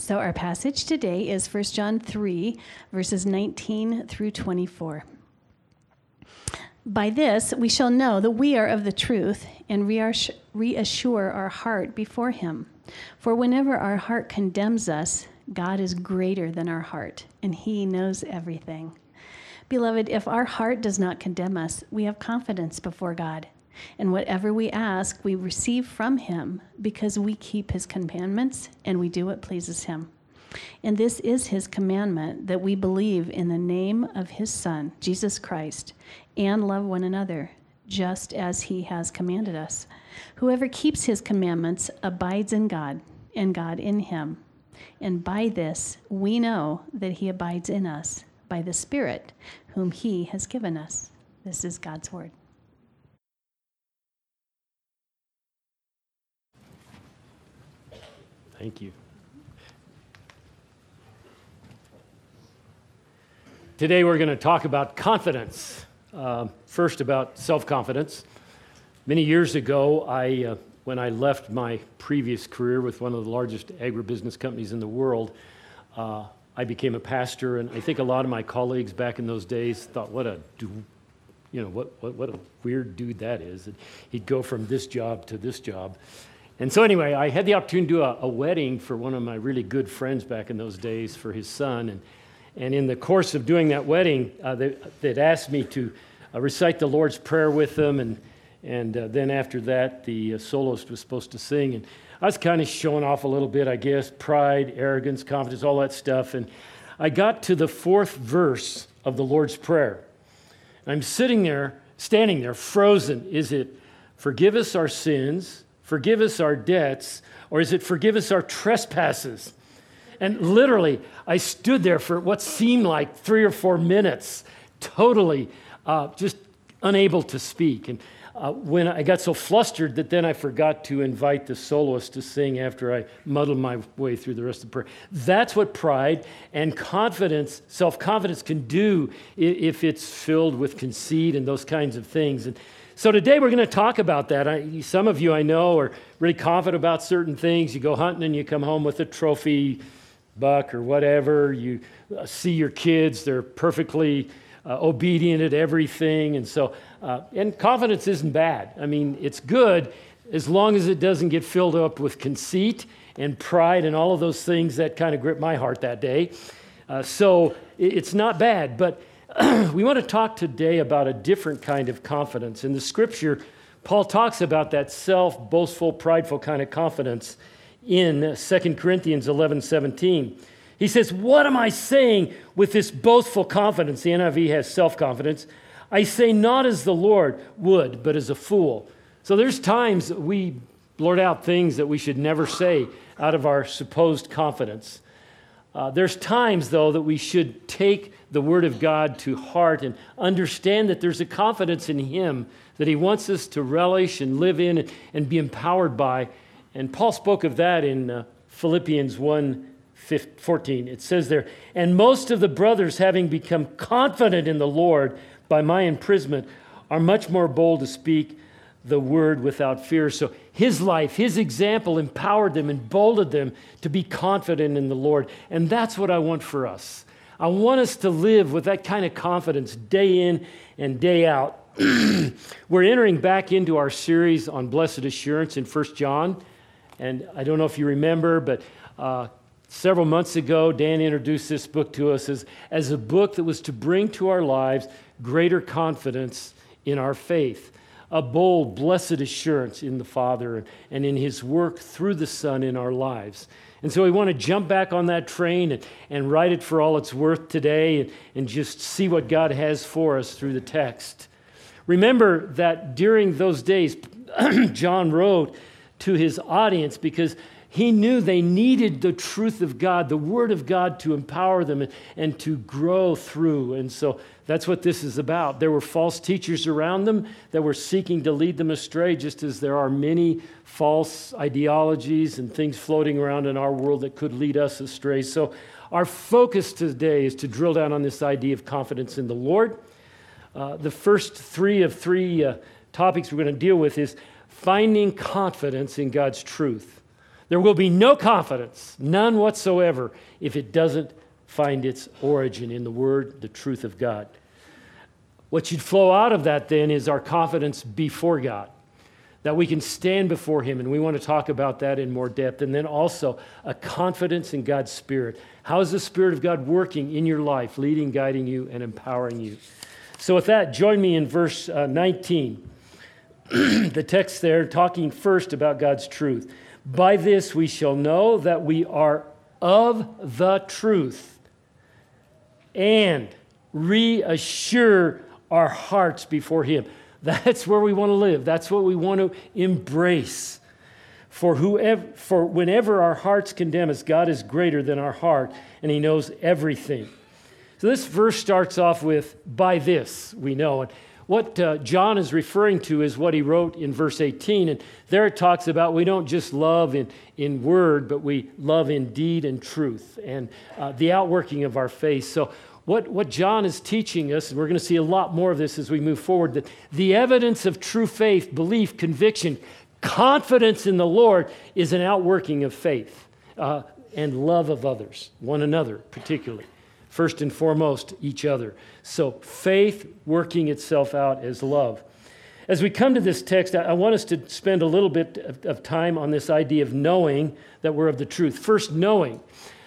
So our passage today is 1 John 3, verses 19 through 24. By this we shall know that we are of the truth and reassure our heart before Him. For whenever our heart condemns us, God is greater than our heart, and He knows everything. Beloved, if our heart does not condemn us, we have confidence before God. And whatever we ask, we receive from Him because we keep His commandments and we do what pleases Him. And this is His commandment that we believe in the name of His Son, Jesus Christ, and love one another, just as He has commanded us. Whoever keeps His commandments abides in God, and God in Him. And by this we know that He abides in us by the Spirit whom He has given us. This is God's Word. Thank you. Today we're going to talk about confidence. Uh, first, about self confidence. Many years ago, I, uh, when I left my previous career with one of the largest agribusiness companies in the world, uh, I became a pastor, and I think a lot of my colleagues back in those days thought, what a, you know, what, what, what a weird dude that is. And he'd go from this job to this job. And so, anyway, I had the opportunity to do a, a, wedding for one of my really good friends back in those days for his son. And, and in the course of doing that wedding, uh, they, would asked me to uh, recite the Lord's Prayer with them. And, and uh, then after that, the uh, soloist was supposed to sing. And I was kind of showing off a little bit, I guess pride, arrogance, confidence, all that stuff. And I got to the fourth verse of the Lord's Prayer. I'm sitting there, standing there, frozen. Is it forgive us our sins, forgive us our debts, or is it forgive us our trespasses? And literally, I stood there for what seemed like three or four minutes, totally uh, just unable to speak. And uh, when I got so flustered that then I forgot to invite the soloist to sing after I muddled my way through the rest of the prayer. That's what pride and confidence, self confidence, can do if it's filled with conceit and those kinds of things. And so today we're going to talk about that. I, some of you I know are really confident about certain things. You go hunting and you come home with a trophy buck or whatever. You uh, see your kids, they're perfectly uh, obedient at everything. And so, uh, and confidence isn't bad. I mean, it's good as long as it doesn't get filled up with conceit and pride and all of those things that kind of gripped my heart that day. Uh, so it's not bad. But we want to talk today about a different kind of confidence. In the scripture, Paul talks about that self boastful, prideful kind of confidence in 2 Corinthians 11 17. He says, What am I saying with this boastful confidence? The NIV has self confidence. I say not as the Lord would, but as a fool. So there's times we blurt out things that we should never say out of our supposed confidence. Uh, there's times, though, that we should take the Word of God to heart and understand that there's a confidence in Him that He wants us to relish and live in and be empowered by. And Paul spoke of that in uh, Philippians 1 14. It says there, and most of the brothers, having become confident in the Lord by my imprisonment, are much more bold to speak the word without fear. So his life, his example empowered them and bolded them to be confident in the Lord. And that's what I want for us. I want us to live with that kind of confidence day in and day out. We're entering back into our series on blessed assurance in First John. And I don't know if you remember, but uh, Several months ago, Dan introduced this book to us as, as a book that was to bring to our lives greater confidence in our faith, a bold, blessed assurance in the Father and in His work through the Son in our lives. And so we want to jump back on that train and, and write it for all it's worth today and, and just see what God has for us through the text. Remember that during those days, John wrote to his audience because he knew they needed the truth of God, the Word of God to empower them and, and to grow through. And so that's what this is about. There were false teachers around them that were seeking to lead them astray, just as there are many false ideologies and things floating around in our world that could lead us astray. So our focus today is to drill down on this idea of confidence in the Lord. Uh, the first three of three uh, topics we're going to deal with is finding confidence in God's truth. There will be no confidence, none whatsoever, if it doesn't find its origin in the Word, the truth of God. What should flow out of that then is our confidence before God, that we can stand before Him, and we want to talk about that in more depth. And then also a confidence in God's Spirit. How is the Spirit of God working in your life, leading, guiding you, and empowering you? So, with that, join me in verse uh, 19. the text there talking first about God's truth. By this we shall know that we are of the truth and reassure our hearts before Him. That's where we want to live. That's what we want to embrace. For, whoever, for whenever our hearts condemn us, God is greater than our heart, and He knows everything. So this verse starts off with, by this we know. And what uh, John is referring to is what he wrote in verse 18. And there it talks about we don't just love in, in word, but we love in deed and truth and uh, the outworking of our faith. So what, what John is teaching us, and we're going to see a lot more of this as we move forward, that the evidence of true faith, belief, conviction, confidence in the Lord is an outworking of faith uh, and love of others, one another particularly. First and foremost, each other. So faith working itself out as love. As we come to this text, I want us to spend a little bit of time on this idea of knowing that we're of the truth. First, knowing.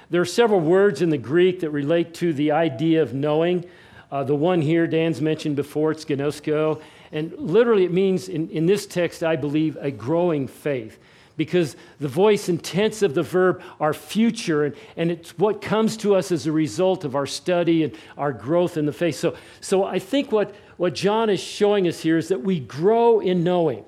There are several words in the Greek that relate to the idea of knowing. Uh, the one here, Dan's mentioned before, it's gnosko. And literally, it means in, in this text, I believe, a growing faith. Because the voice and tense of the verb are future, and, and it's what comes to us as a result of our study and our growth in the faith. So, so I think what, what John is showing us here is that we grow in knowing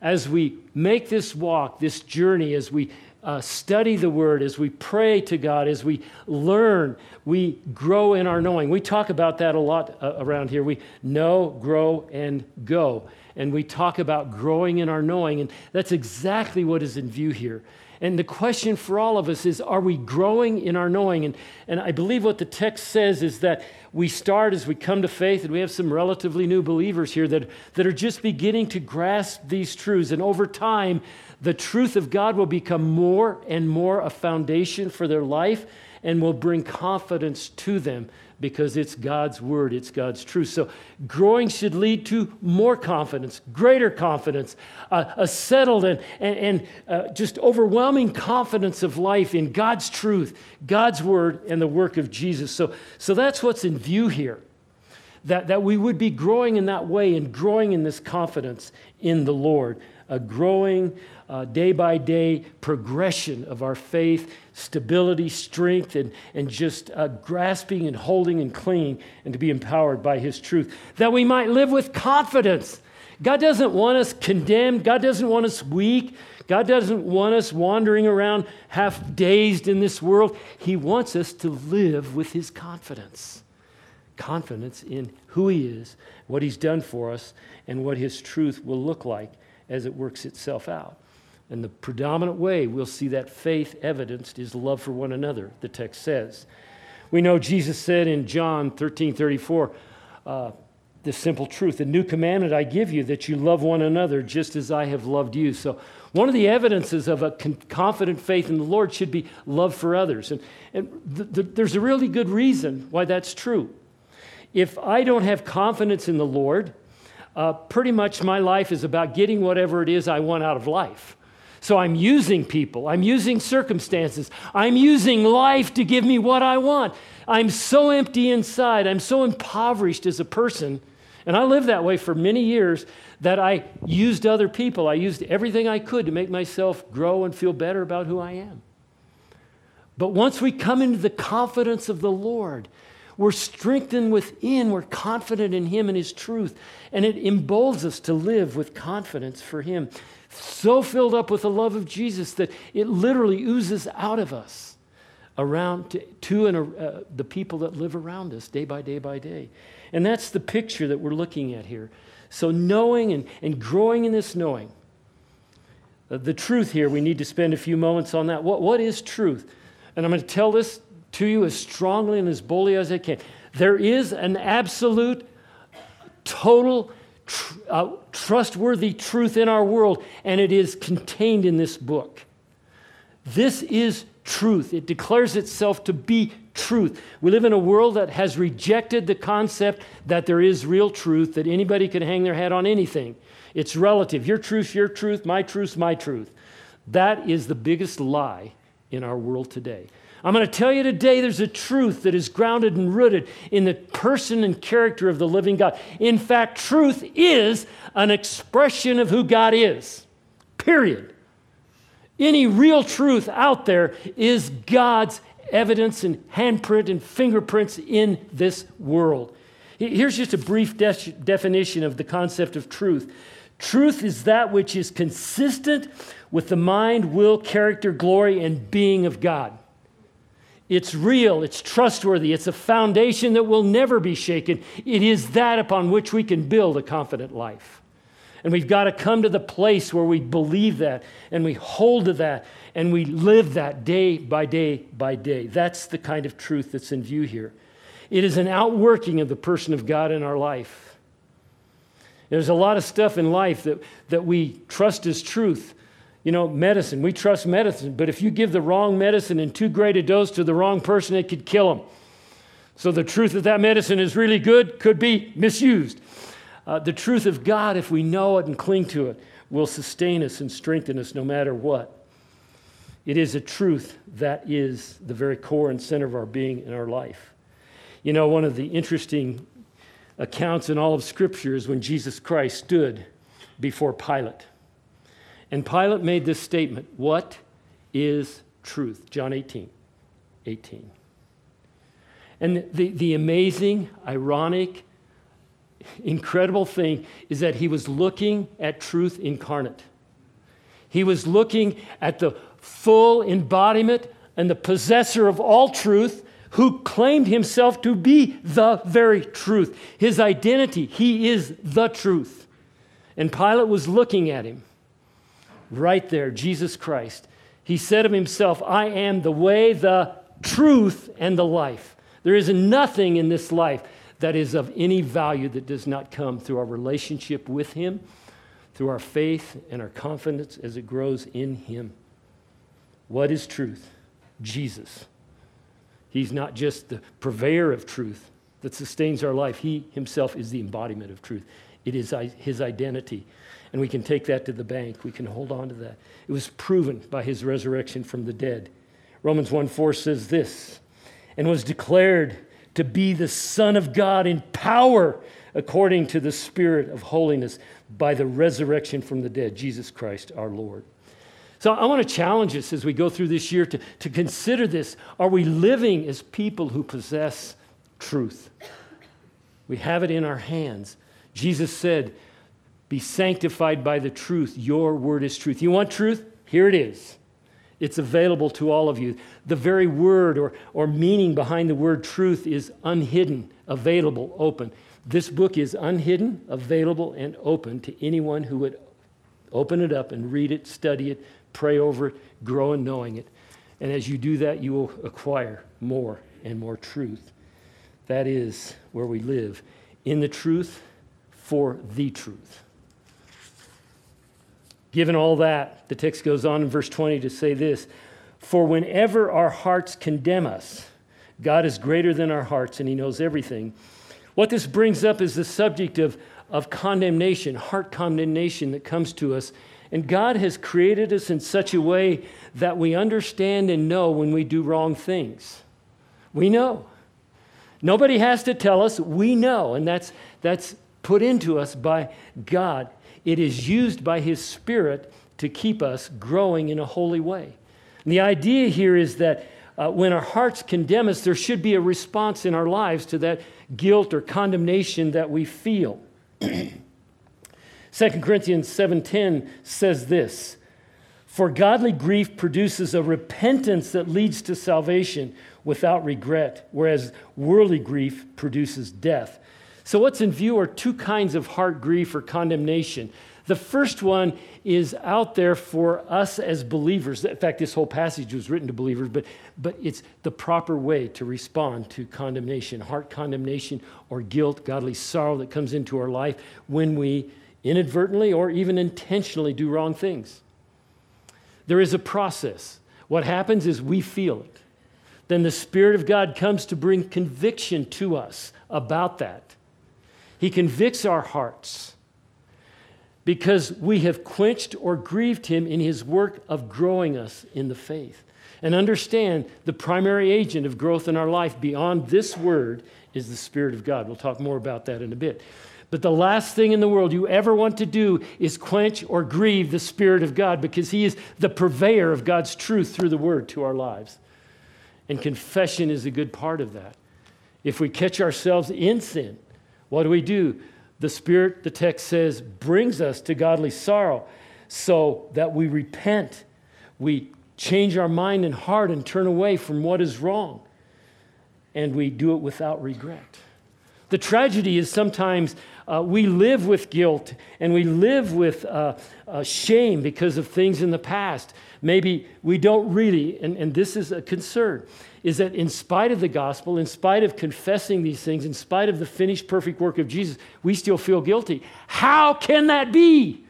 as we make this walk, this journey, as we uh, study the Word, as we pray to God, as we learn, we grow in our knowing. We talk about that a lot uh, around here. We know, grow, and go. And we talk about growing in our knowing, and that's exactly what is in view here. And the question for all of us is are we growing in our knowing? And, and I believe what the text says is that we start as we come to faith, and we have some relatively new believers here that, that are just beginning to grasp these truths. And over time, the truth of God will become more and more a foundation for their life and will bring confidence to them because it's God's word, it's God's truth. So, growing should lead to more confidence, greater confidence, uh, a settled and, and, and uh, just overwhelming confidence of life in God's truth, God's word, and the work of Jesus. So, so that's what's in view here. That, that we would be growing in that way and growing in this confidence in the Lord, a growing, uh, day by day progression of our faith, stability, strength, and, and just uh, grasping and holding and clinging and to be empowered by His truth, that we might live with confidence. God doesn't want us condemned, God doesn't want us weak. God doesn't want us wandering around half dazed in this world. He wants us to live with His confidence confidence in who He is, what He's done for us, and what His truth will look like as it works itself out. And the predominant way we'll see that faith evidenced is love for one another, the text says. We know Jesus said in John 13 34, uh, the simple truth, the new commandment I give you that you love one another just as I have loved you. So, one of the evidences of a con- confident faith in the Lord should be love for others. And, and th- th- there's a really good reason why that's true. If I don't have confidence in the Lord, uh, pretty much my life is about getting whatever it is I want out of life. So I'm using people, I'm using circumstances, I'm using life to give me what I want. I'm so empty inside, I'm so impoverished as a person. And I lived that way for many years that I used other people. I used everything I could to make myself grow and feel better about who I am. But once we come into the confidence of the Lord, we're strengthened within. We're confident in Him and His truth. And it emboldens us to live with confidence for Him. So filled up with the love of Jesus that it literally oozes out of us around to, to and, uh, the people that live around us day by day by day. And that's the picture that we're looking at here. So, knowing and, and growing in this knowing. Uh, the truth here, we need to spend a few moments on that. What, what is truth? And I'm going to tell this to you as strongly and as boldly as I can. There is an absolute, total, tr- uh, trustworthy truth in our world, and it is contained in this book. This is truth. It declares itself to be truth. We live in a world that has rejected the concept that there is real truth, that anybody can hang their hat on anything. It's relative. Your truth, your truth, my truth, my truth. That is the biggest lie in our world today. I'm going to tell you today there's a truth that is grounded and rooted in the person and character of the living God. In fact, truth is an expression of who God is, period. Any real truth out there is God's evidence and handprint and fingerprints in this world. Here's just a brief de- definition of the concept of truth truth is that which is consistent with the mind, will, character, glory, and being of God. It's real, it's trustworthy, it's a foundation that will never be shaken. It is that upon which we can build a confident life. And we've got to come to the place where we believe that and we hold to that and we live that day by day by day. That's the kind of truth that's in view here. It is an outworking of the person of God in our life. There's a lot of stuff in life that, that we trust as truth, you know, medicine. We trust medicine, but if you give the wrong medicine in too great a dose to the wrong person, it could kill them. So the truth that that medicine is really good could be misused. Uh, the truth of God, if we know it and cling to it, will sustain us and strengthen us no matter what. It is a truth that is the very core and center of our being in our life. You know, one of the interesting accounts in all of Scripture is when Jesus Christ stood before Pilate. And Pilate made this statement What is truth? John 18. 18. And the, the amazing, ironic, incredible thing is that he was looking at truth incarnate. He was looking at the full embodiment and the possessor of all truth who claimed himself to be the very truth. His identity, he is the truth. And Pilate was looking at him right there, Jesus Christ. He said of himself, I am the way, the truth, and the life. There is nothing in this life that is of any value that does not come through our relationship with Him, through our faith and our confidence as it grows in Him. What is truth? Jesus. He's not just the purveyor of truth that sustains our life, He Himself is the embodiment of truth. It is His identity. And we can take that to the bank. We can hold on to that. It was proven by his resurrection from the dead. Romans 1 4 says this, and was declared to be the Son of God in power according to the Spirit of holiness by the resurrection from the dead, Jesus Christ our Lord. So I want to challenge us as we go through this year to, to consider this. Are we living as people who possess truth? We have it in our hands. Jesus said, be sanctified by the truth. Your word is truth. You want truth? Here it is. It's available to all of you. The very word or, or meaning behind the word truth is unhidden, available, open. This book is unhidden, available, and open to anyone who would open it up and read it, study it, pray over it, grow in knowing it. And as you do that, you will acquire more and more truth. That is where we live in the truth for the truth. Given all that, the text goes on in verse 20 to say this For whenever our hearts condemn us, God is greater than our hearts and He knows everything. What this brings up is the subject of, of condemnation, heart condemnation that comes to us. And God has created us in such a way that we understand and know when we do wrong things. We know. Nobody has to tell us, we know. And that's, that's put into us by God it is used by His Spirit to keep us growing in a holy way. And the idea here is that uh, when our hearts condemn us, there should be a response in our lives to that guilt or condemnation that we feel. 2 Corinthians 7:10 says this, "For godly grief produces a repentance that leads to salvation without regret, whereas worldly grief produces death." So, what's in view are two kinds of heart grief or condemnation. The first one is out there for us as believers. In fact, this whole passage was written to believers, but, but it's the proper way to respond to condemnation heart condemnation or guilt, godly sorrow that comes into our life when we inadvertently or even intentionally do wrong things. There is a process. What happens is we feel it. Then the Spirit of God comes to bring conviction to us about that. He convicts our hearts because we have quenched or grieved Him in His work of growing us in the faith. And understand the primary agent of growth in our life beyond this word is the Spirit of God. We'll talk more about that in a bit. But the last thing in the world you ever want to do is quench or grieve the Spirit of God because He is the purveyor of God's truth through the Word to our lives. And confession is a good part of that. If we catch ourselves in sin, what do we do? The Spirit, the text says, brings us to godly sorrow so that we repent. We change our mind and heart and turn away from what is wrong. And we do it without regret. The tragedy is sometimes uh, we live with guilt and we live with uh, uh, shame because of things in the past. Maybe we don't really, and, and this is a concern, is that in spite of the gospel, in spite of confessing these things, in spite of the finished perfect work of Jesus, we still feel guilty. How can that be?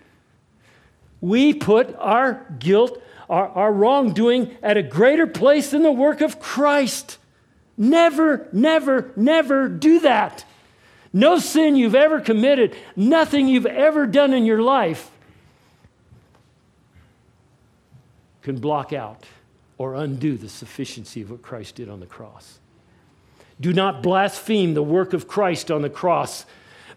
We put our guilt, our, our wrongdoing at a greater place than the work of Christ. Never, never, never do that. No sin you've ever committed, nothing you've ever done in your life can block out or undo the sufficiency of what Christ did on the cross. Do not blaspheme the work of Christ on the cross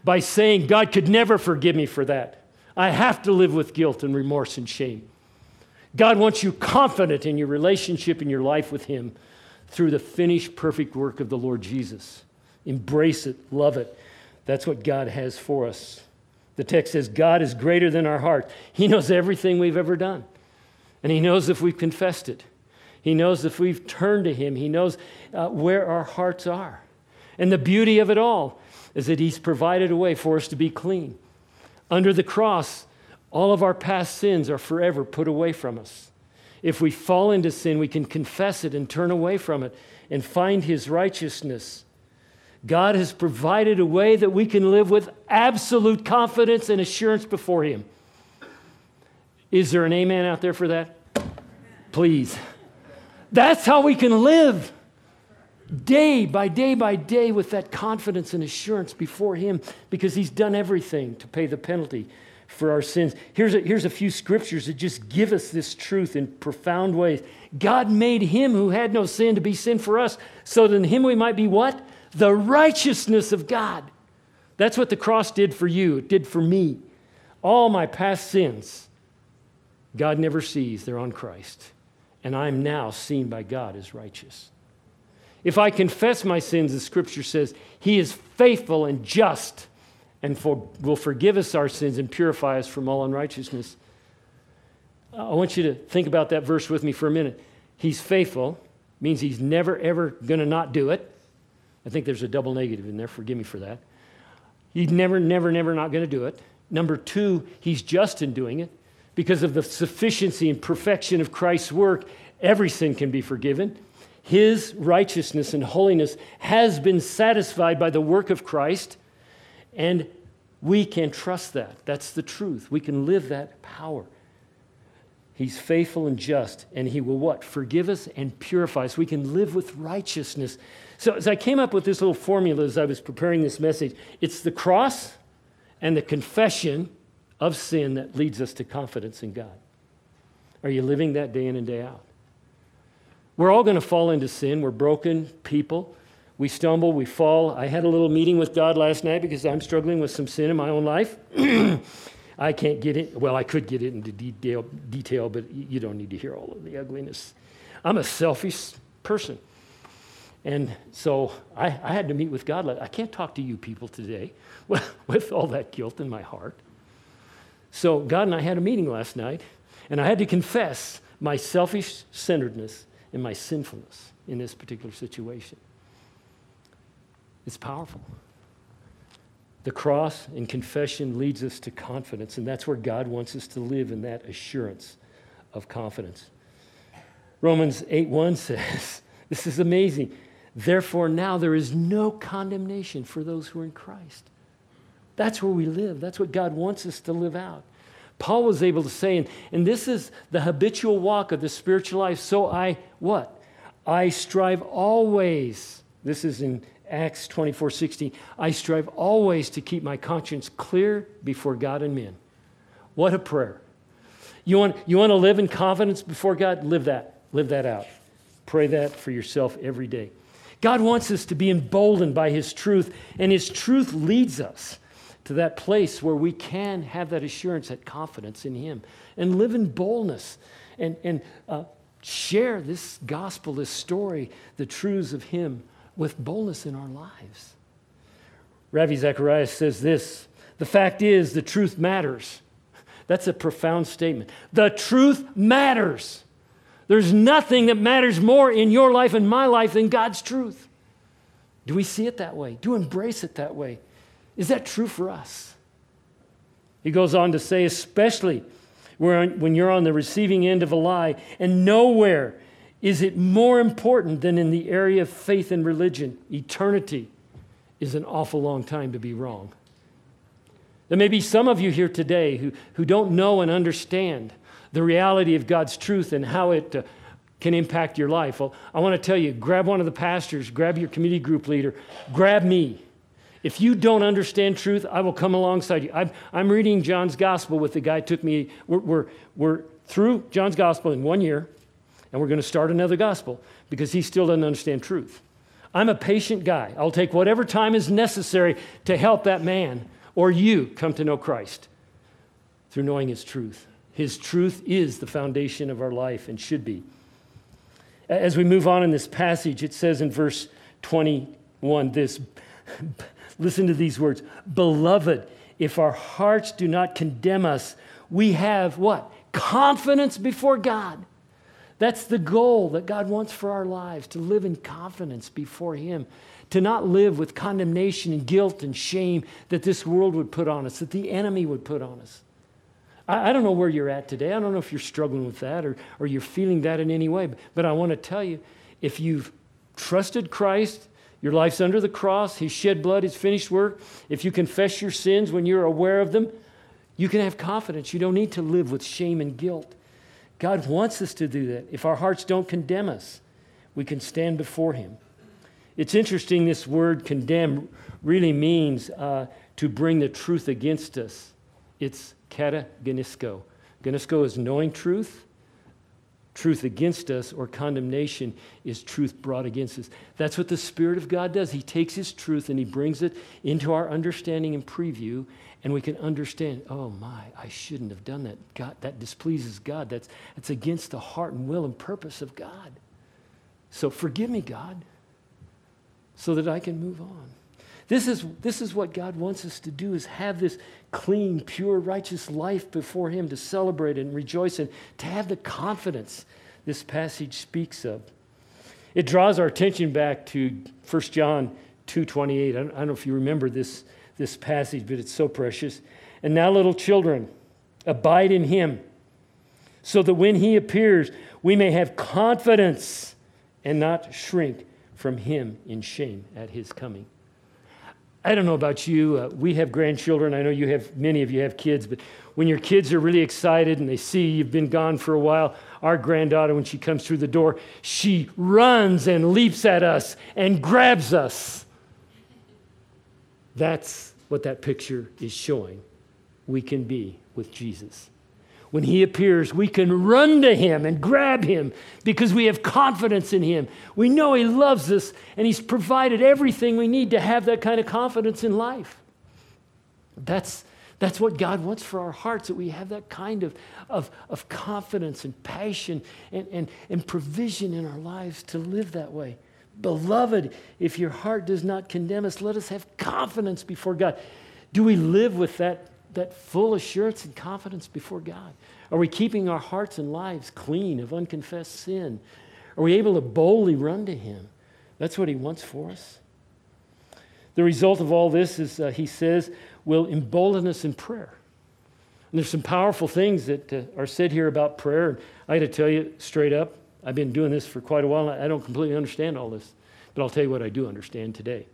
by saying, God could never forgive me for that. I have to live with guilt and remorse and shame. God wants you confident in your relationship in your life with Him through the finished perfect work of the Lord Jesus. Embrace it, love it. That's what God has for us. The text says, God is greater than our heart. He knows everything we've ever done, and He knows if we've confessed it. He knows if we've turned to Him. He knows uh, where our hearts are. And the beauty of it all is that He's provided a way for us to be clean. Under the cross, all of our past sins are forever put away from us. If we fall into sin, we can confess it and turn away from it and find His righteousness. God has provided a way that we can live with absolute confidence and assurance before Him. Is there an amen out there for that? Please. That's how we can live day by day by day with that confidence and assurance before Him because He's done everything to pay the penalty for our sins. Here's a, here's a few scriptures that just give us this truth in profound ways. God made Him who had no sin to be sin for us so that in Him we might be what? The righteousness of God. That's what the cross did for you, it did for me. All my past sins, God never sees, they're on Christ and I'm now seen by God as righteous. If I confess my sins, the scripture says, He is faithful and just and for, will forgive us our sins and purify us from all unrighteousness. I want you to think about that verse with me for a minute. He's faithful, means He's never, ever going to not do it. I think there's a double negative in there. Forgive me for that. He's never, never, never not going to do it. Number two, He's just in doing it. Because of the sufficiency and perfection of Christ's work, every sin can be forgiven. His righteousness and holiness has been satisfied by the work of Christ, and we can trust that. That's the truth. We can live that power. He's faithful and just, and He will what? Forgive us and purify us. We can live with righteousness. So, as I came up with this little formula as I was preparing this message, it's the cross and the confession of sin that leads us to confidence in God. Are you living that day in and day out? We're all going to fall into sin. We're broken people. We stumble, we fall. I had a little meeting with God last night because I'm struggling with some sin in my own life. I can't get it. Well, I could get it into detail, detail, but you don't need to hear all of the ugliness. I'm a selfish person. And so I, I had to meet with God. I can't talk to you people today with all that guilt in my heart. So God and I had a meeting last night, and I had to confess my selfish centeredness and my sinfulness in this particular situation. It's powerful. The cross and confession leads us to confidence, and that's where God wants us to live in that assurance of confidence. Romans 8 1 says, This is amazing. Therefore, now there is no condemnation for those who are in Christ. That's where we live. That's what God wants us to live out. Paul was able to say, and, and this is the habitual walk of the spiritual life. So I, what? I strive always. This is in Acts 24 16. I strive always to keep my conscience clear before God and men. What a prayer. You want, you want to live in confidence before God? Live that. Live that out. Pray that for yourself every day. God wants us to be emboldened by His truth, and His truth leads us to that place where we can have that assurance, that confidence in Him, and live in boldness and, and uh, share this gospel, this story, the truths of Him with boldness in our lives. Ravi Zacharias says this The fact is, the truth matters. That's a profound statement. The truth matters. There's nothing that matters more in your life and my life than God's truth. Do we see it that way? Do embrace it that way? Is that true for us? He goes on to say, especially when you're on the receiving end of a lie, and nowhere is it more important than in the area of faith and religion. Eternity is an awful long time to be wrong. There may be some of you here today who, who don't know and understand the reality of God's truth and how it uh, can impact your life. Well, I want to tell you grab one of the pastors, grab your community group leader, grab me. If you don't understand truth, I will come alongside you. I'm, I'm reading John's gospel with the guy took me, we're, we're, we're through John's gospel in one year, and we're going to start another gospel because he still doesn't understand truth. I'm a patient guy. I'll take whatever time is necessary to help that man or you come to know Christ through knowing his truth. His truth is the foundation of our life and should be. As we move on in this passage, it says in verse 21 this Listen to these words Beloved, if our hearts do not condemn us, we have what? Confidence before God. That's the goal that God wants for our lives to live in confidence before Him, to not live with condemnation and guilt and shame that this world would put on us, that the enemy would put on us. I, I don't know where you're at today. I don't know if you're struggling with that or, or you're feeling that in any way, but, but I want to tell you if you've trusted Christ, your life's under the cross. His shed blood, His finished work. If you confess your sins when you're aware of them, you can have confidence. You don't need to live with shame and guilt. God wants us to do that. If our hearts don't condemn us, we can stand before Him. It's interesting, this word condemn really means uh, to bring the truth against us. It's kata genisko. Genisko is knowing truth, truth against us or condemnation is truth brought against us. That's what the Spirit of God does. He takes His truth and He brings it into our understanding and preview, and we can understand, oh my, I shouldn't have done that. God, that displeases God. That's, that's against the heart and will and purpose of God. So forgive me, God, so that I can move on. This is, this is what God wants us to do is have this clean, pure, righteous life before Him to celebrate and rejoice in, to have the confidence this passage speaks of. It draws our attention back to 1 John 2.28. I don't, I don't know if you remember this, this passage, but it's so precious. And now, little children, abide in Him, so that when He appears, we may have confidence and not shrink from Him in shame at His coming. I don't know about you. Uh, we have grandchildren. I know you have, many of you have kids, but when your kids are really excited and they see you've been gone for a while, our granddaughter, when she comes through the door, she runs and leaps at us and grabs us. That's what that picture is showing we can be with Jesus when he appears, we can run to him and grab him because we have confidence in him. We know he loves us and he's provided everything we need to have that kind of confidence in life. That's, that's what God wants for our hearts, that we have that kind of, of, of confidence and passion and, and, and provision in our lives to live that way. Beloved, if your heart does not condemn us, let us have confidence before God. Do we live with that that full assurance and confidence before God? Are we keeping our hearts and lives clean of unconfessed sin? Are we able to boldly run to Him? That's what He wants for us. The result of all this is, uh, He says, will embolden us in prayer. And there's some powerful things that uh, are said here about prayer. And I got to tell you straight up, I've been doing this for quite a while. I don't completely understand all this, but I'll tell you what I do understand today.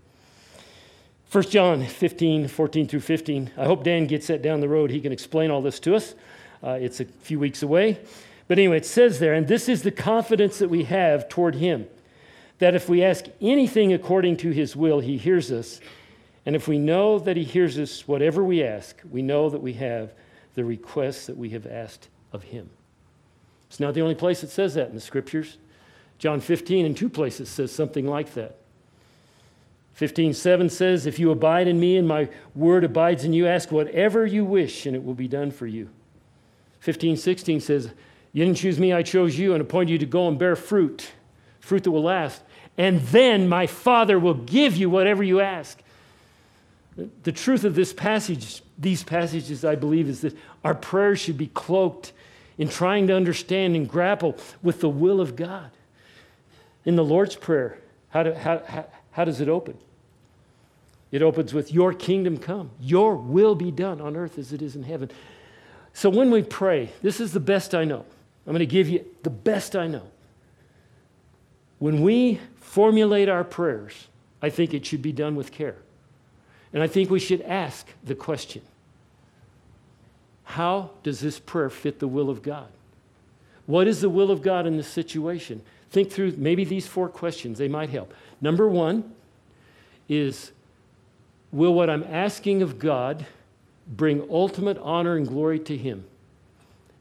1 John 15, 14 through 15. I hope Dan gets that down the road. He can explain all this to us. Uh, it's a few weeks away. But anyway, it says there, and this is the confidence that we have toward Him that if we ask anything according to His will, He hears us. And if we know that He hears us, whatever we ask, we know that we have the requests that we have asked of Him. It's not the only place it says that in the scriptures. John 15, in two places, says something like that. 15, 7 says, If you abide in me and my word abides in you, ask whatever you wish, and it will be done for you. 15, 16 says, You didn't choose me, I chose you, and appointed you to go and bear fruit, fruit that will last. And then my Father will give you whatever you ask. The truth of this passage, these passages, I believe, is that our prayers should be cloaked in trying to understand and grapple with the will of God. In the Lord's Prayer, how, do, how, how, how does it open? It opens with, Your kingdom come, your will be done on earth as it is in heaven. So when we pray, this is the best I know. I'm going to give you the best I know. When we formulate our prayers, I think it should be done with care. And I think we should ask the question How does this prayer fit the will of God? What is the will of God in this situation? Think through maybe these four questions, they might help. Number one is Will what I'm asking of God bring ultimate honor and glory to Him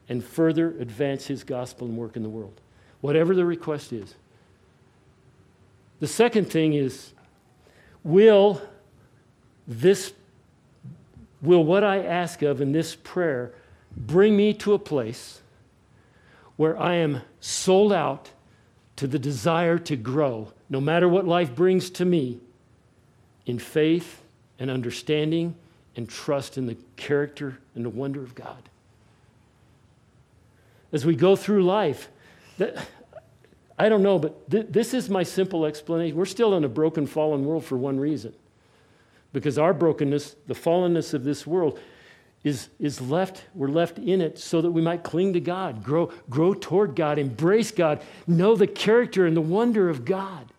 and further advance His gospel and work in the world? Whatever the request is. The second thing is Will this will what I ask of in this prayer bring me to a place where I am sold out to the desire to grow, no matter what life brings to me, in faith and understanding and trust in the character and the wonder of God. As we go through life, that, I don't know, but th- this is my simple explanation. We're still in a broken, fallen world for one reason because our brokenness, the fallenness of this world, is, is left, we're left in it so that we might cling to God, grow, grow toward God, embrace God, know the character and the wonder of God.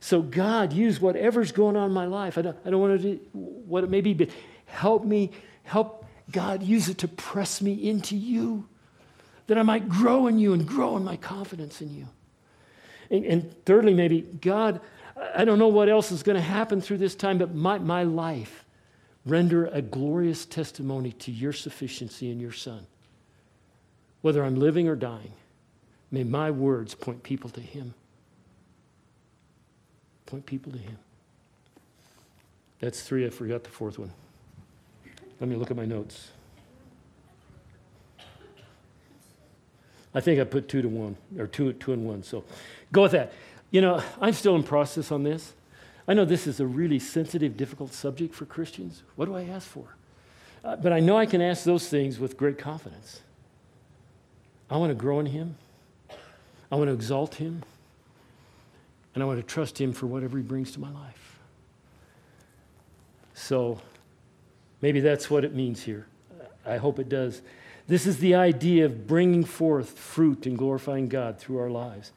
So, God, use whatever's going on in my life. I don't, I don't want to do what it may be, but help me, help God use it to press me into you, that I might grow in you and grow in my confidence in you. And, and thirdly, maybe, God, I don't know what else is going to happen through this time, but my, my life render a glorious testimony to your sufficiency in your Son. Whether I'm living or dying, may my words point people to Him. Point people to Him. That's three. I forgot the fourth one. Let me look at my notes. I think I put two to one, or two, two and one. So go with that. You know, I'm still in process on this. I know this is a really sensitive, difficult subject for Christians. What do I ask for? Uh, but I know I can ask those things with great confidence. I want to grow in Him, I want to exalt Him, and I want to trust Him for whatever He brings to my life. So maybe that's what it means here. I hope it does. This is the idea of bringing forth fruit and glorifying God through our lives.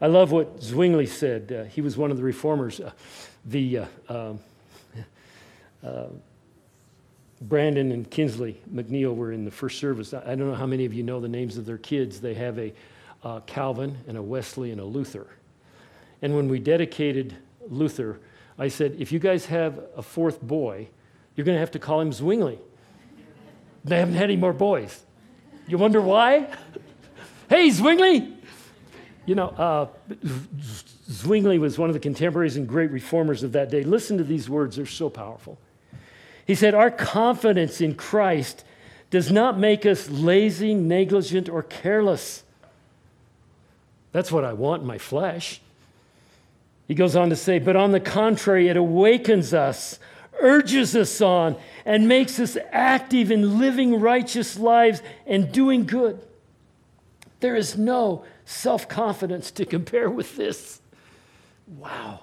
I love what Zwingli said. Uh, he was one of the reformers. Uh, the uh, um, uh, Brandon and Kinsley McNeil were in the first service. I, don't know how many of you know the names of their kids. They have a uh, Calvin and a Wesley and a Luther. And when we dedicated Luther, I said, if you guys have a fourth boy, you're going to have to call him Zwingli. They haven't had any more boys. You wonder why? hey, Zwingli, you know, uh, Zwingli was one of the contemporaries and great reformers of that day. Listen to these words, they're so powerful. He said, Our confidence in Christ does not make us lazy, negligent, or careless. That's what I want in my flesh. He goes on to say, But on the contrary, it awakens us, urges us on, and makes us active in living righteous lives and doing good. There is no self confidence to compare with this. Wow.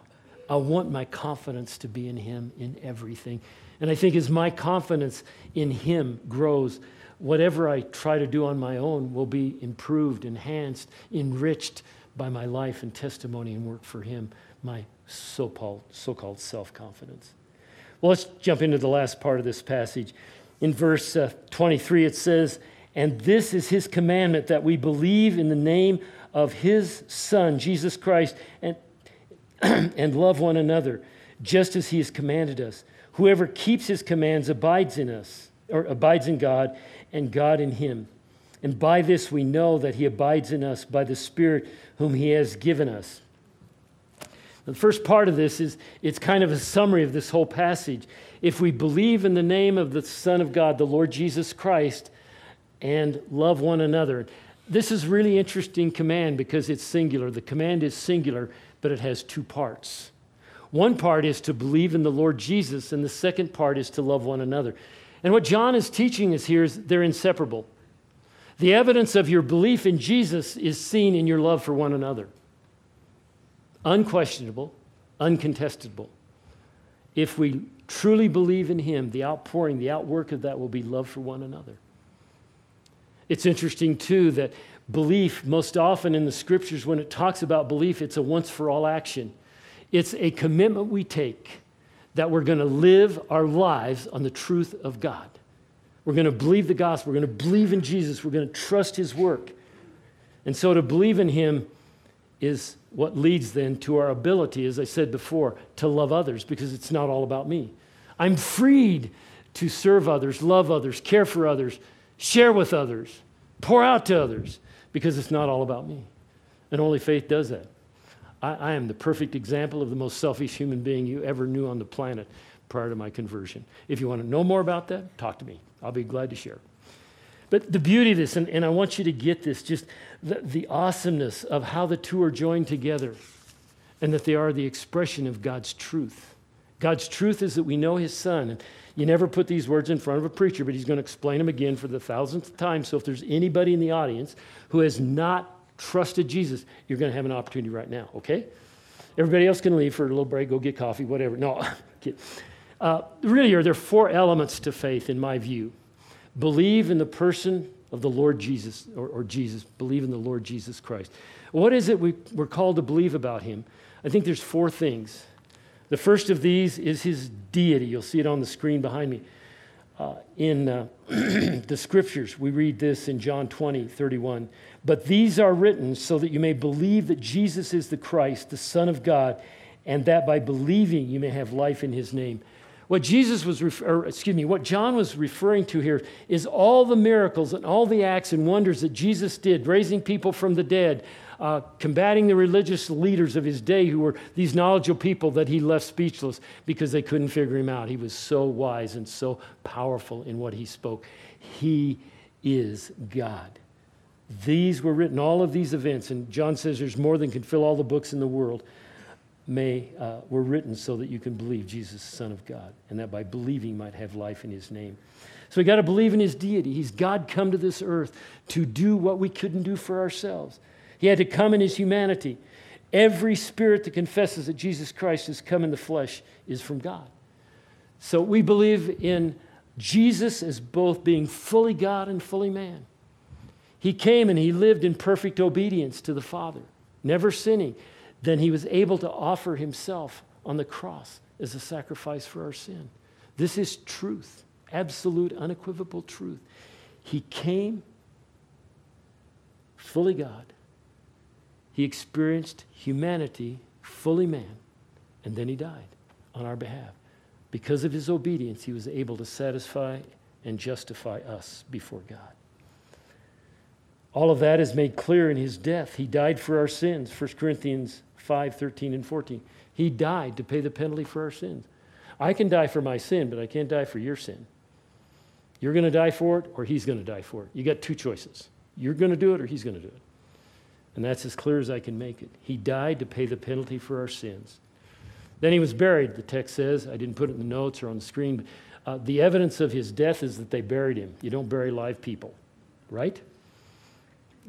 I want my confidence to be in Him in everything. And I think as my confidence in Him grows, whatever I try to do on my own will be improved, enhanced, enriched by my life and testimony and work for Him, my so called so-called self confidence. Well, let's jump into the last part of this passage. In verse uh, 23, it says, And this is his commandment that we believe in the name of his Son, Jesus Christ, and, and love one another, just as he has commanded us. Whoever keeps his commands abides in us, or abides in God, and God in him. And by this we know that he abides in us by the Spirit whom he has given us. The first part of this is it's kind of a summary of this whole passage. If we believe in the name of the Son of God, the Lord Jesus Christ, and love one another. This is really interesting command because it's singular. The command is singular, but it has two parts. One part is to believe in the Lord Jesus, and the second part is to love one another. And what John is teaching us here is they're inseparable. The evidence of your belief in Jesus is seen in your love for one another. Unquestionable, uncontestable. If we truly believe in Him, the outpouring, the outwork of that will be love for one another. It's interesting, too, that belief, most often in the scriptures, when it talks about belief, it's a once for all action. It's a commitment we take that we're going to live our lives on the truth of God. We're going to believe the gospel. We're going to believe in Jesus. We're going to trust his work. And so to believe in him is what leads then to our ability, as I said before, to love others because it's not all about me. I'm freed to serve others, love others, care for others, share with others, pour out to others because it's not all about me. And only faith does that. I, I, am the perfect example of the most selfish human being you ever knew on the planet prior to my conversion. If you want to know more about that, talk to me. I'll be glad to share. But the beauty of this, and, and I want you to get this, just the, the awesomeness of how the two are joined together and that they are the expression of God's truth. God's truth is that we know His Son. And you never put these words in front of a preacher, but he's going to explain them again for the thousandth time. So if there's anybody in the audience who has not trusted Jesus, you're going to have an opportunity right now, okay? Everybody else can leave for a little break, go get coffee, whatever. No, uh, really, are there four elements to faith, in my view? Believe in the person of the Lord Jesus, or, or Jesus. Believe in the Lord Jesus Christ. What is it we, we're called to believe about him? I think there's four things. The first of these is his deity. You'll see it on the screen behind me. Uh, in uh, the scriptures, we read this in John 20, 31. But these are written so that you may believe that Jesus is the Christ, the Son of God, and that by believing you may have life in his name. What Jesus was, or excuse me, what John was referring to here is all the miracles and all the acts and wonders that Jesus did, raising people from the dead, uh, combating the religious leaders of his day who were these knowledgeable people that he left speechless because they couldn't figure him out. He was so wise and so powerful in what he spoke. He is God. These were written, all of these events, and John says there's more than can fill all the books in the world, may, uh, were written so that you can believe Jesus, Son of God, and that by believing might have life in his name. So we got to believe in his deity. He's God come to this earth to do what we couldn't do for ourselves. He had to come in his humanity. Every spirit that confesses that Jesus Christ has come in the flesh is from God. So we believe in Jesus as both being fully God and fully man. He came and he lived in perfect obedience to the Father, never sinning. Then he was able to offer himself on the cross as a sacrifice for our sin. This is truth, absolute, unequivocal truth. He came fully God, he experienced humanity, fully man, and then he died on our behalf. Because of his obedience, he was able to satisfy and justify us before God. All of that is made clear in his death. He died for our sins, 1 Corinthians 5 13 and 14. He died to pay the penalty for our sins. I can die for my sin, but I can't die for your sin. You're going to die for it, or he's going to die for it. You got two choices. You're going to do it, or he's going to do it. And that's as clear as I can make it. He died to pay the penalty for our sins. Then he was buried, the text says. I didn't put it in the notes or on the screen. But, uh, the evidence of his death is that they buried him. You don't bury live people, right?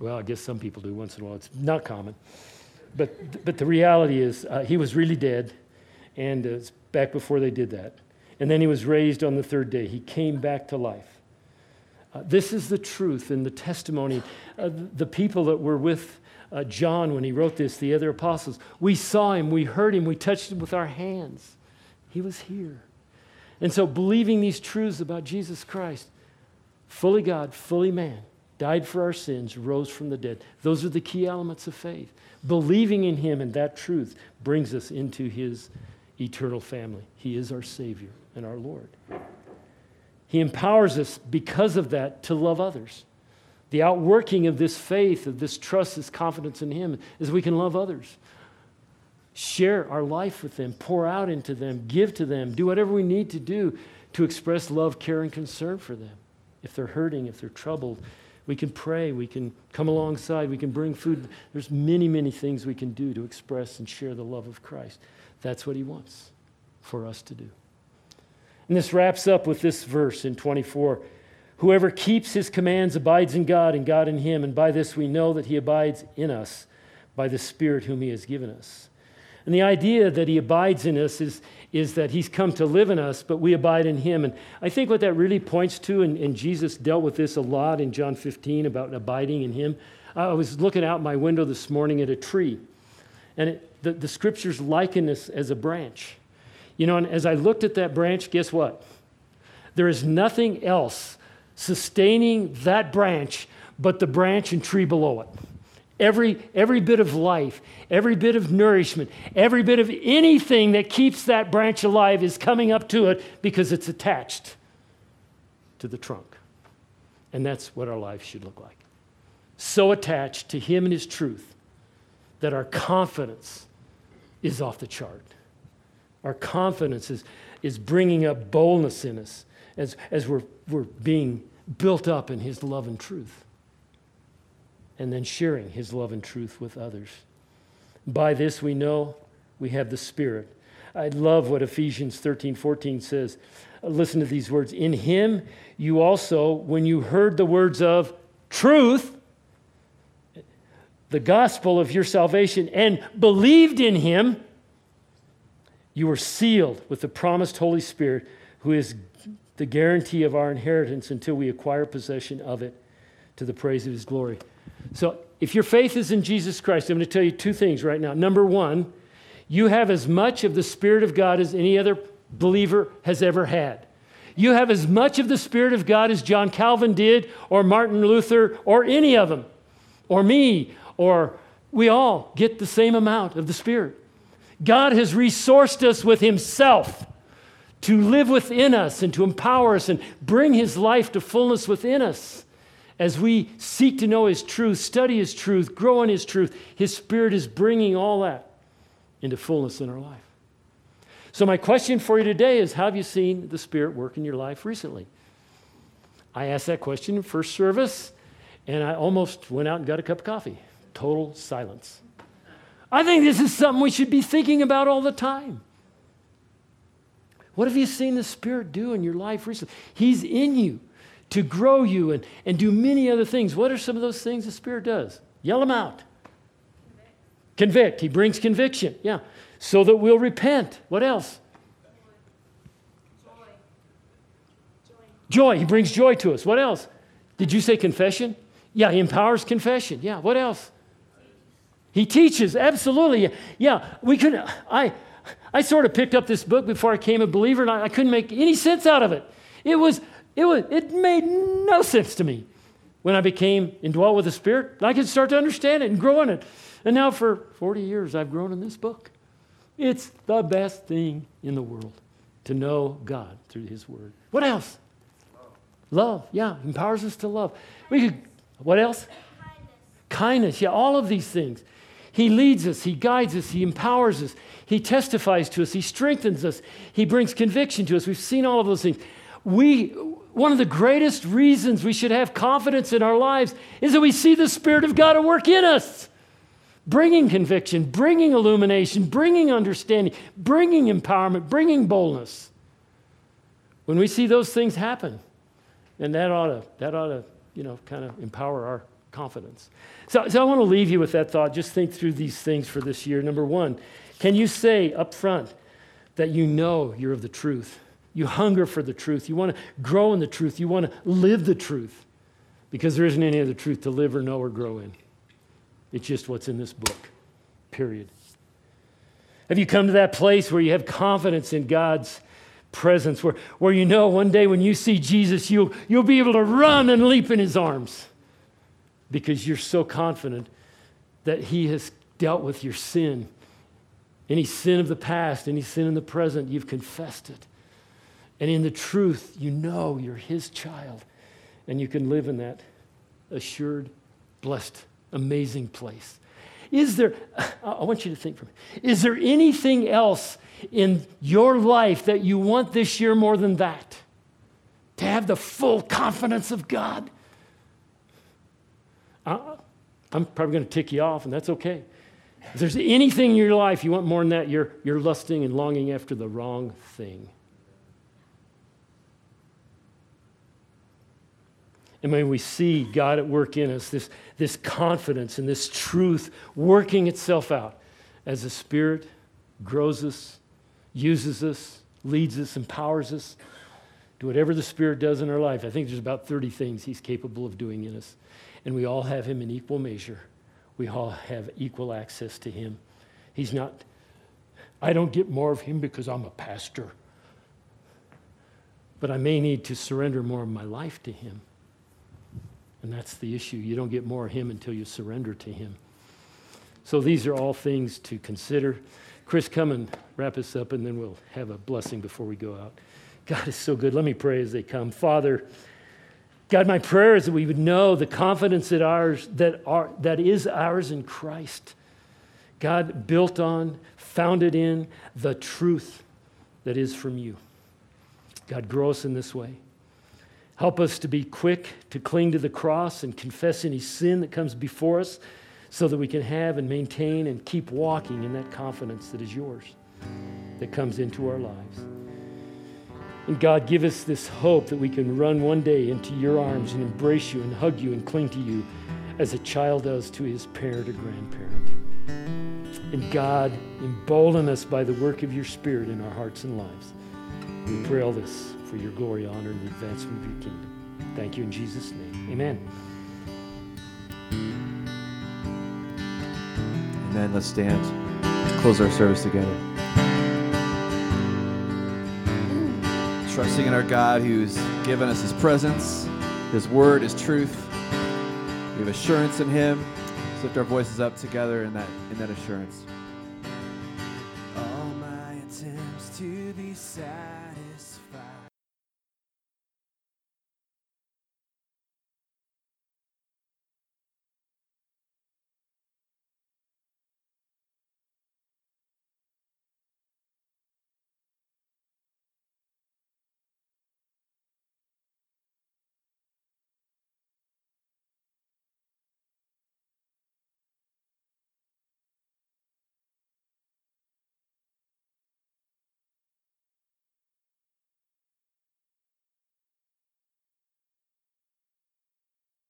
Well, I guess some people do once in a while. It's not common. But, but the reality is, uh, he was really dead, and uh, it's back before they did that. And then he was raised on the third day. He came back to life. Uh, this is the truth and the testimony. The people that were with uh, John when he wrote this, the other apostles. We saw him, we heard him, we touched him with our hands. He was here. And so, believing these truths about Jesus Christ, fully God, fully man, died for our sins, rose from the dead. Those are the key elements of faith. Believing in him and that truth brings us into his eternal family. He is our Savior and our Lord. He empowers us because of that to love others. The outworking of this faith, of this trust, this confidence in Him, is we can love others. Share our life with them, pour out into them, give to them, do whatever we need to do to express love, care, and concern for them. If they're hurting, if they're troubled, we can pray, we can come alongside, we can bring food. There's many, many things we can do to express and share the love of Christ. That's what He wants for us to do. And this wraps up with this verse in 24 Whoever keeps his commands abides in God, and God in him. And by this we know that he abides in us by the Spirit whom he has given us. And the idea that he abides in us is, is that he's come to live in us, but we abide in him. And I think what that really points to, and, and Jesus dealt with this a lot in John 15 about abiding in him. I was looking out my window this morning at a tree, and it, the, the scriptures liken this as a branch. You know, and as I looked at that branch, guess what? There is nothing else sustaining that branch but the branch and tree below it. Every, every bit of life, every bit of nourishment, every bit of anything that keeps that branch alive is coming up to it because it's attached to the trunk. And that's what our life should look like. So attached to Him and His truth that our confidence is off the chart. Our confidence is, is bringing up boldness in us as, as we're, we're being built up in his love and truth. And then sharing his love and truth with others. By this we know we have the Spirit. I love what Ephesians 13 14 says. Uh, listen to these words. In him you also, when you heard the words of truth, the gospel of your salvation, and believed in him, you were sealed with the promised Holy Spirit, who is the guarantee of our inheritance until we acquire possession of it to the praise of his glory. So, if your faith is in Jesus Christ, I'm going to tell you two things right now. Number one, you have as much of the Spirit of God as any other believer has ever had. You have as much of the Spirit of God as John Calvin did, or Martin Luther, or any of them, or me, or we all get the same amount of the Spirit. God has resourced us with Himself to live within us and to empower us and bring His life to fullness within us. As we seek to know His truth, study His truth, grow in His truth, His Spirit is bringing all that into fullness in our life. So, my question for you today is How have you seen the Spirit work in your life recently? I asked that question in first service, and I almost went out and got a cup of coffee. Total silence. I think this is something we should be thinking about all the time. What have you seen the Spirit do in your life recently? He's in you to grow you and, and do many other things. What are some of those things the Spirit does? Yell them out. Convict. Convict. He brings conviction. Yeah. So that we'll repent. What else? Joy. Joy. He brings joy to us. What else? Did you say confession? Yeah, he empowers confession. Yeah. What else? He teaches. Absolutely. Yeah. We could. I. I sort of picked up this book before I became a believer, and I, I couldn't make any sense out of it. It was, it was, it made no sense to me when I became indwelt with the Spirit. I could start to understand it and grow in it. And now for 40 years, I've grown in this book. It's the best thing in the world to know God through His Word. What else? Love. love. Yeah, empowers us to love. We could. What else? Kindness. Kindness. Yeah, all of these things. He leads us. He guides us. He empowers us. He testifies to us, He strengthens us, He brings conviction to us. We've seen all of those things. We, one of the greatest reasons we should have confidence in our lives is that we see the Spirit of God at work in us, bringing conviction, bringing illumination, bringing understanding, bringing empowerment, bringing boldness. When we see those things happen, and that ought to, that ought to, you know, kind of empower our confidence. So, so I want to leave you with that thought. Just think through these things for this year. Number one, can you say up front that you know you're of the truth? You hunger for the truth. You want to grow in the truth. You want to live the truth because there isn't any other truth to live or know or grow in. It's just what's in this book, period. Have you come to that place where you have confidence in God's presence, where, where you know one day when you see Jesus, you'll, you'll be able to run and leap in his arms? because you're so confident that He has dealt with your sin. Any sin of the past, any sin in the present, you've confessed it. And in the truth, you know you're His child. And you can live in that assured, blessed, amazing place. Is there, I want you to think for me, is there anything else in your life that you want this year more than that? To have the full confidence of God? I, I'm probably going to tick you off, and that's okay. If there's anything in your life you want more than that, you're, you're lusting and longing after the wrong thing. And when we see God at work in us, this, this confidence and this truth working itself out as the Spirit grows us, uses us, leads us, empowers us, do whatever the Spirit does in our life. I think there's about 30 things He's capable of doing in us. And we all have Him in equal measure. We all have equal access to Him. He's not, I don't get more of Him because I'm a pastor. But I may need to surrender more of my life to Him. And that's the issue. You don't get more of Him until you surrender to Him. So these are all things to consider. Chris, come and wrap us up, and then we'll have a blessing before we go out. God is so good. Let me pray as they come. Father, God, my prayer is that we would know the confidence that, ours, that, are, that is ours in Christ. God, built on, founded in the truth that is from you. God, grow us in this way. Help us to be quick to cling to the cross and confess any sin that comes before us so that we can have and maintain and keep walking in that confidence that is yours, that comes into our lives. And God, give us this hope that we can run one day into your arms and embrace you and hug you and cling to you as a child does to his parent or grandparent. And God, embolden us by the work of your Spirit in our hearts and lives. We pray all this for your glory, honor, and the advancement of your kingdom. Thank you in Jesus' name. Amen. Amen. Let's stand. Close our service together. Trusting in our God who's given us his presence, his word, his truth. We have assurance in him. Let's lift our voices up together in that, in that assurance.